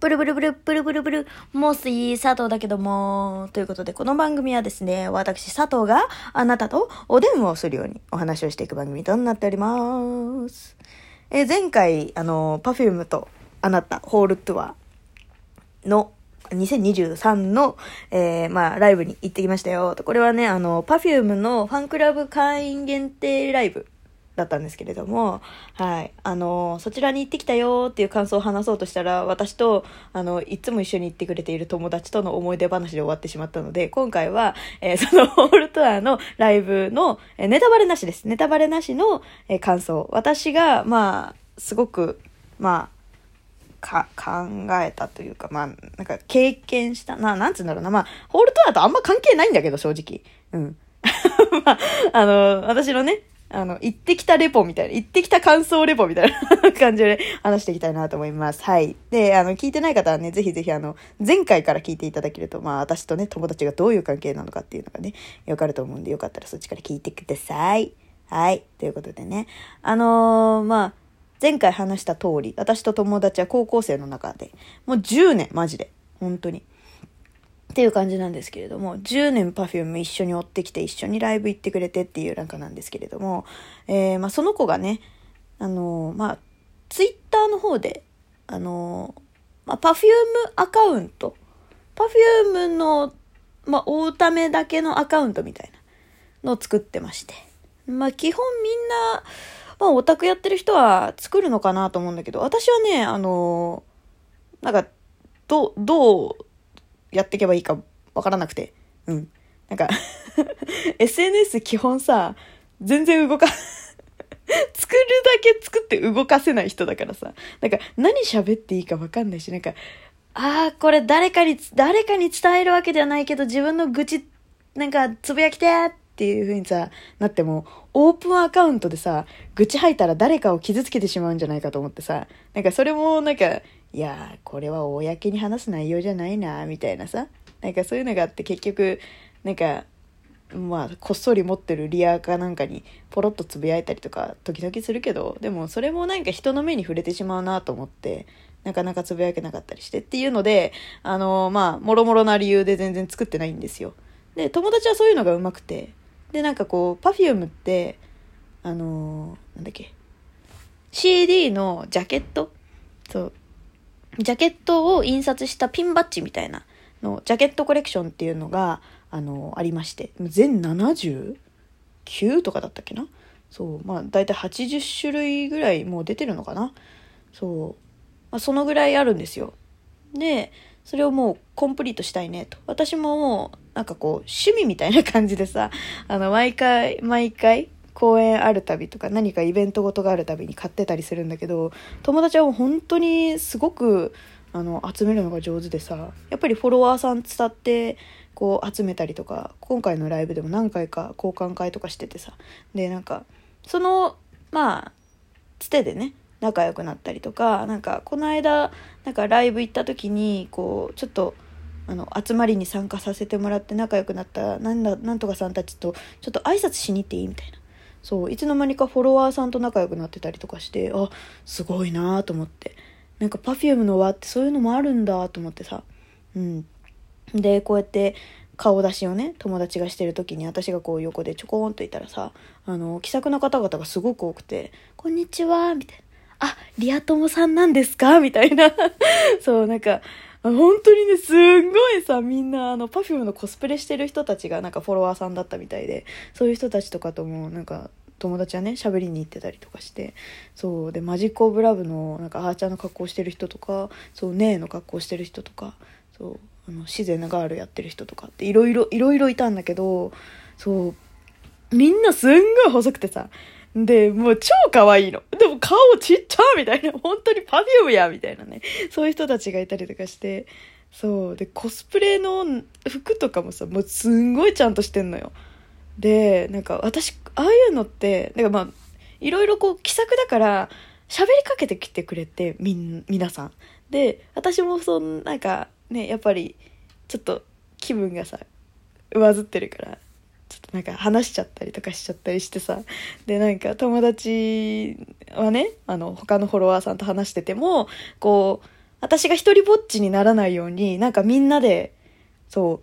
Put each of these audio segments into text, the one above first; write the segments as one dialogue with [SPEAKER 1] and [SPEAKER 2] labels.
[SPEAKER 1] ブルブルブルブルブルブル、もうすい佐藤だけども、ということで、この番組はですね、私佐藤があなたとお電話をするようにお話をしていく番組となっております。えー前回、あの、 Perfume とあなた、ホールツアーの2023の、えーまあ、ライブに行ってきましたよ。これはね、あの、 Perfume のファンクラブ会員限定ライブだったんですけれども、はい。あの、そちらに行ってきたよっていう感想を話そうとしたら、私と、あの、いつも一緒に行ってくれている友達との思い出話で終わってしまったので、今回は、えーその ホールツアのライブの、えーネタバレなしです。ネタバレなしの、えー感想。私が、まあ、すごく、まあ、か、考えたというか、まあ、なんか経験した、な、なんつうんだろうな、まあ、ホールツアとあんま関係ないんだけど、正直。うん。まあ、あの、私のね、あの、行ってきたレポみたいな、行ってきた感想レポみたいな 感じで話していきたいなと思います。はい。で、あの、聞いてない方はね、ぜひぜひあの、前回から聞いていただけると、まあ、私とね、友達がどういう関係なのかっていうのがね、わかると思うんで、よかったらそっちから聞いてください。はい。ということでね、あのーまあ、前回話した通り、私と友達は高校生の中で、もう10年、マジで。本当に。っていう感じなんですけれども、10年 Perfume 一緒に追ってきて一緒にライブ行ってくれてっていうなんかなんですけれども、えーまあその子がね、あのーまあ、ツイッターの方で、あのーまあ、Perfume アカウント、Perfume の、まあ、追うためだけのアカウントみたいなのを作ってまして。まあ、基本みんな、まあ、オタクやってる人は作るのかなと思うんだけど、私はね、あのーなんか、どう、どうやっていけばいいかわからなくて。うん。なんか、SNS 基本さ、全然動か、作るだけ作って動かせない人だからさ。なんか、何喋っていいかわかんないし、なんか、ああ、これ誰かに、誰かに伝えるわけではないけど、自分の愚痴、なんか、つぶやきてーっていう風にさ、なっても、オープンアカウントでさ、愚痴吐いたら誰かを傷つけてしまうんじゃないかと思ってさ、なんかそれもなんか、いや、これは公に話す内容じゃないな、みたいなさ、なんかそういうのがあって結局、なんか、まあ、こっそり持ってるリアかなんかにポロッとつぶやいたりとか時々するけどでもそれもなんか人の目に触れてしまうなと思ってなかなかつぶやけなかったりしてっていうのであのまあもろもろな理由で全然作ってないんですよ。で友達はそういうのがうまくてでなんかこう Perfume ってあのなんだっけ CD のジャケット？そうジャケットを印刷したピンバッジみたいなのジャケットコレクションっていうのがあのありまして全79とかだったっけな？そうまあ大体80種類ぐらいもう出てるのかな？そう、まあ、そのぐらいあるんですよ。でそれをもうコンプリートしたいねと。私ももうなんかこう趣味みたいな感じでさあの毎回毎回公演あるたびとか何かイベントごとがあるたびに買ってたりするんだけど友達は本当にすごくあの集めるのが上手でさやっぱりフォロワーさん伝ってこう集めたりとか今回のライブでも何回か交換会とかしててさでなんかそのまあつてでね仲良くなったりとかなんかこの間なんかライブ行った時にこうちょっとあの集まりに参加させてもらって仲良くなったなんだなんとかさんたちとちょっと挨拶しに行っていい？みたいな。そういつの間にかフォロワーさんと仲良くなってたりとかしてあすごいなと思って。なんか Perfume の輪ってそういうのもあるんだと思ってさ。うん。でこうやって顔出しをね友達がしてる時に私がこう横でちょこんといたらさあの気さくな方々がすごく多くて「こんにちは」みたいな「あリア友さんなんですか?」みたいな。そうなんか本当にねすんごいさみんなあの Perfume のコスプレしてる人たちがなんかフォロワーさんだったみたいでそういう人たちとかともなんか友達はね喋りに行ってたりとかしてそうでマジック・オブ・ラブのなんかあーちゃんの格好してる人とかそうねえの格好してる人とかそうあの自然なガールやってる人とかっていろいろいろいろいたんだけどそうみんなすんごい細くてさでもう超可愛いの。でも顔ちっちゃみたいな。本当に Perfume やみたいなね。そういう人たちがいたりとかして。そう。でコスプレの服とかもさもうすんごいちゃんとしてんのよ。でなんか私ああいうのってなんかまあいろいろこう気さくだから喋りかけてきてくれてみん皆さん。で私もそのなんかねやっぱりちょっと気分がさ上ずってるから。なんか話しちゃったりとかしちゃったりしてさ。でなんか友達はねあの他のフォロワーさんと話しててもこう私が一人ぼっちにならないように、なんかみんなで、そ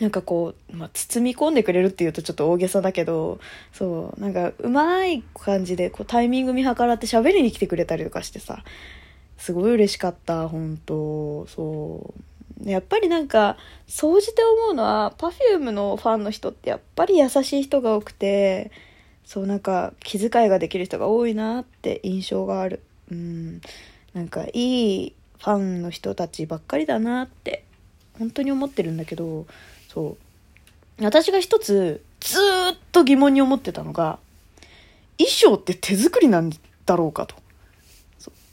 [SPEAKER 1] う、なんかこう、まあ、包み込んでくれるっていうとちょっと大げさだけど、そう、なんかうまい感じでこうタイミング見計らって喋りに来てくれたりとかしてさ、すごい嬉しかった、本当。そう。やっぱりなんか、総じて思うのは、Perfume のファンの人ってやっぱり優しい人が多くて、そうなんか気遣いができる人が多いなって印象がある。うん。なんかいいファンの人たちばっかりだなって本当に思ってるんだけどそう私が一つずっと疑問に思ってたのが衣装って手作りなんだろうかと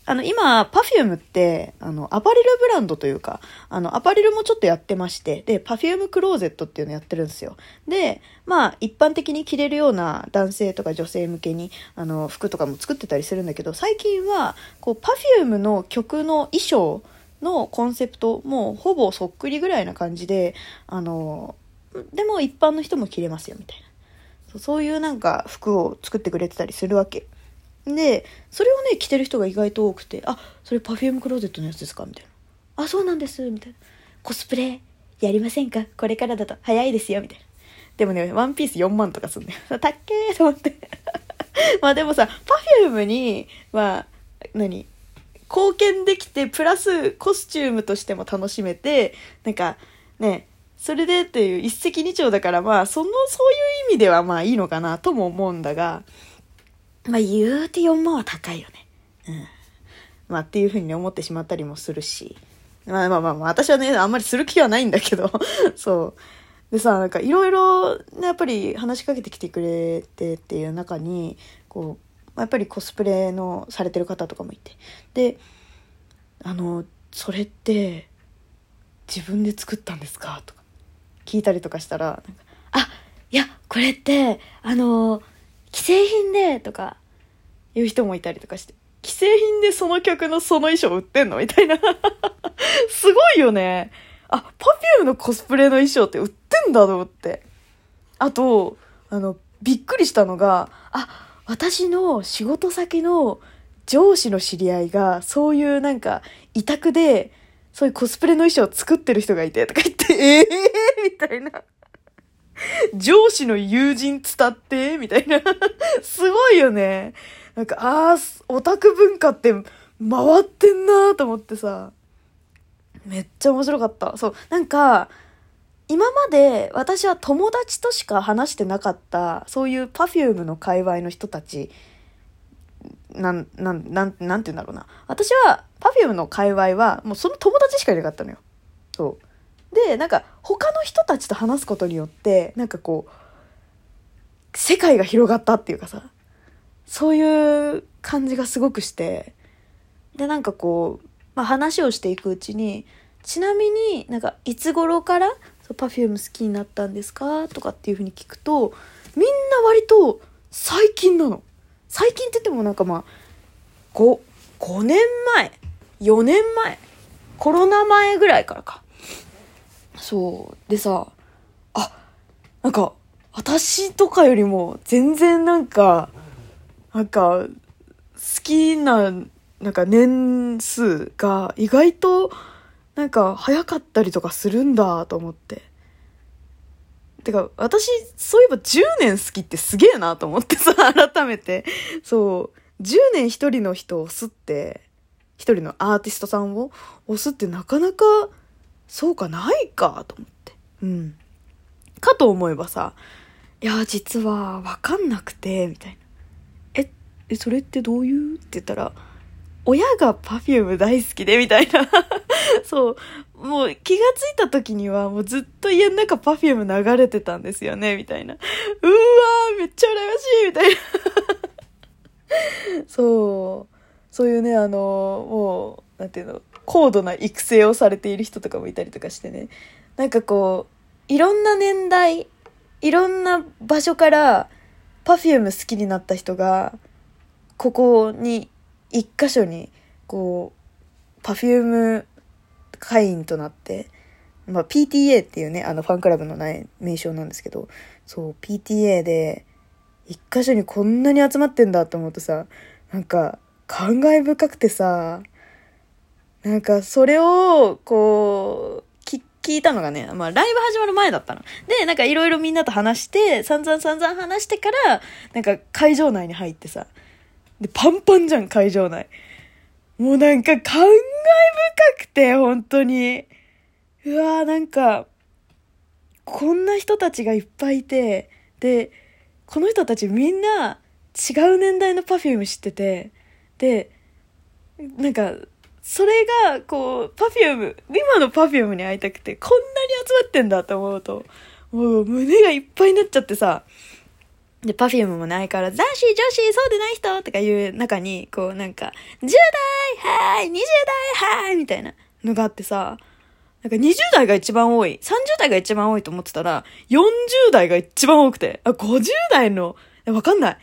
[SPEAKER 1] あの、今、 Perfume って、あの、アパレルブランドというか、あの、アパレルもちょっとやってまして、で、 Perfume Closet っていうのやってるんですよ。で、まあ、一般的に着れるような男性とか女性向けに、あの、服とかも作ってたりするんだけど、最近は、こう、パフュームの曲の衣装のコンセプト、もうほぼそっくりぐらいな感じで、あの、でも一般の人も着れますよ、みたいな。そういうなんか服を作ってくれてたりするわけ。で、それをね、着てる人が意外と多くて、あ、それ Perfume クローゼットのやつですか？みたいな。あ、そうなんです、みたいな。コスプレやりませんか？これからだと早いですよ、みたいな。でもね、ワンピース4万とかすんだよ。たっけーと思って。まあでもさ、Perfume に、まあ、何？貢献できて、プラスコスチュームとしても楽しめて、なんか、ね、それでっていう一石二鳥だからまあ、その、そういう意味ではまあいいのかなとも思うんだが、まあ言うて4万は高いよね。うん。まあっていうふうに思ってしまったりもするし。まあまあまあまあ、私はね、あんまりする気はないんだけど、そう。でさ、なんかいろいろ、やっぱり話しかけてきてくれてっていう中に、こう、やっぱりコスプレのされてる方とかもいて。で、あの、それって、自分で作ったんですか？とか聞いたりとかしたら、なんかあ、いや、これって、あの、既製品でとか言う人もいたりとかして、既製品でその曲のその衣装売ってんのみたいな すごいよね。あ、パフュームのコスプレの衣装って売ってんだと思って。あと、あの、びっくりしたのが、あ、私の仕事先の上司の知り合いが、そういうなんか、委託で、そういうコスプレの衣装を作ってる人がいて、とか言って、ええー、みたいな。上司の友人伝って、みたいな。すごいよね。なんか、ああ、オタク文化って回ってんなと思ってさ。めっちゃ面白かった。そう。なんか、今まで私は友達としか話してなかった、そういう perfume の界隈の人たち、なん、なん、なん、なんて言うんだろうな。私は perfume の界隈はもうその友達しかいなかったのよ。そう。で、なんか他の人たちと話すことによって、なんかこう、世界が広がったっていうかさ、そういう感じがすごくして、で、なんかこう、まあ話をしていくうちに、ちなみになんかいつ頃から Perfume 好きになったんですか？とかっていうふうに聞くと、みんな割と最近なの。最近って言ってもなんかまあ、5、5年前 ?4 年前？コロナ前ぐらいからか。そうでさあなんか私とかよりも全然なんかなんか好きななんか年数が意外となんか早かったりとかするんだと思って。てか、私、そういえば10年好きってすげえなと思ってさ、改めて。そう、10年一人の人を押すって、一人のアーティストさんを押すってなかなかそうか、ないか、と思って。うん。かと思えばさ、いや、実はわかんなくて、みたいな。え、え、それってどういう？って言ったら、親が perfume 大好きで、みたいな。そう。もう気がついた時にはもうずっと家の中 perfume 流れてたんですよね、みたいな。うわー、めっちゃ羨ましい、みたいな。そう。そういうね、あの、もう、なんていうの、高度な育成をされている人とかもいたりとかしてね。なんかこう、いろんな年代、いろんな場所から Perfume 好きになった人が、ここに、一箇所に、こう、Perfume 会員となって、まあ、PTA っていうね、あのファンクラブのない名称なんですけど、そう、PTA で、一箇所にこんなに集まってんだと思うとさ、なんか、感慨深くてさ、なんか、それを、こう、き聞いたのがね、まあ、ライブ始まる前だったの。で、なんかいろいろみんなと話して、散々散々話してから、なんか会場内に入ってさ、で、パンパンじゃん、会場内。もうなんか感慨深くて、本当に。うわーなんか、こんな人たちがいっぱいいて、で、この人たちみんな違う年代の Perfume 知ってて、で、なんか、それが、こう、Perfume、今の Perfume に会いたくて、こんなに集まってんだと思うと、もう胸がいっぱいになっちゃってさ、で、パフュームもないから、男子、女子、そうでない人とかいう中に、こうなんか、10代はーい !20 代はーいみたいなのがあってさ、なんか20代が一番多い、30代が一番多いと思ってたら、40代が一番多くて、あ、50代の、えわかんない。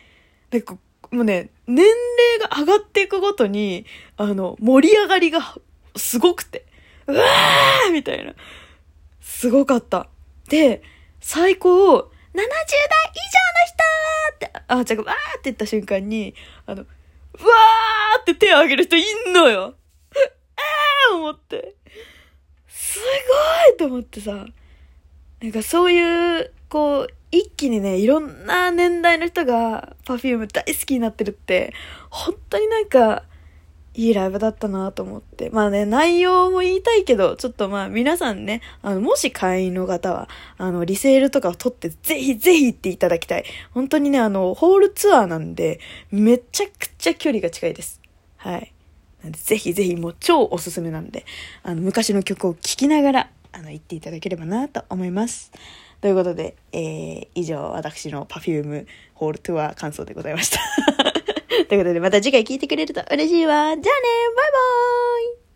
[SPEAKER 1] なんか、もうね、年齢が上がっていくごとに、あの、盛り上がりがすごくて、うわーみたいな。すごかった。で、最高、70代以上の人って、あ、じゃあ、わーって言った瞬間に、あの、うわーって手を挙げる人いんのよ。あー思って。すごいと思ってさ、なんかそういう、こう、一気にね、いろんな年代の人が Perfume 大好きになってるって、本当になんか、いいライブだったなと思って。まあね、内容も言いたいけど、ちょっとまあ皆さんね、あの、もし会員の方は、あの、リセールとかを取って、ぜひぜひ行っていただきたい。本当にね、あの、ホールツアーなんで、めちゃくちゃ距離が近いです。はい。なんで、ぜひぜひもう超おすすめなんで、あの、昔の曲を聴きながら、あの、言っていただければなと思います。ということで、えー、以上、私の Perfume ホールツアー感想でございました。ということで、また次回聞いてくれると嬉しいわ。じゃあねバイバーイ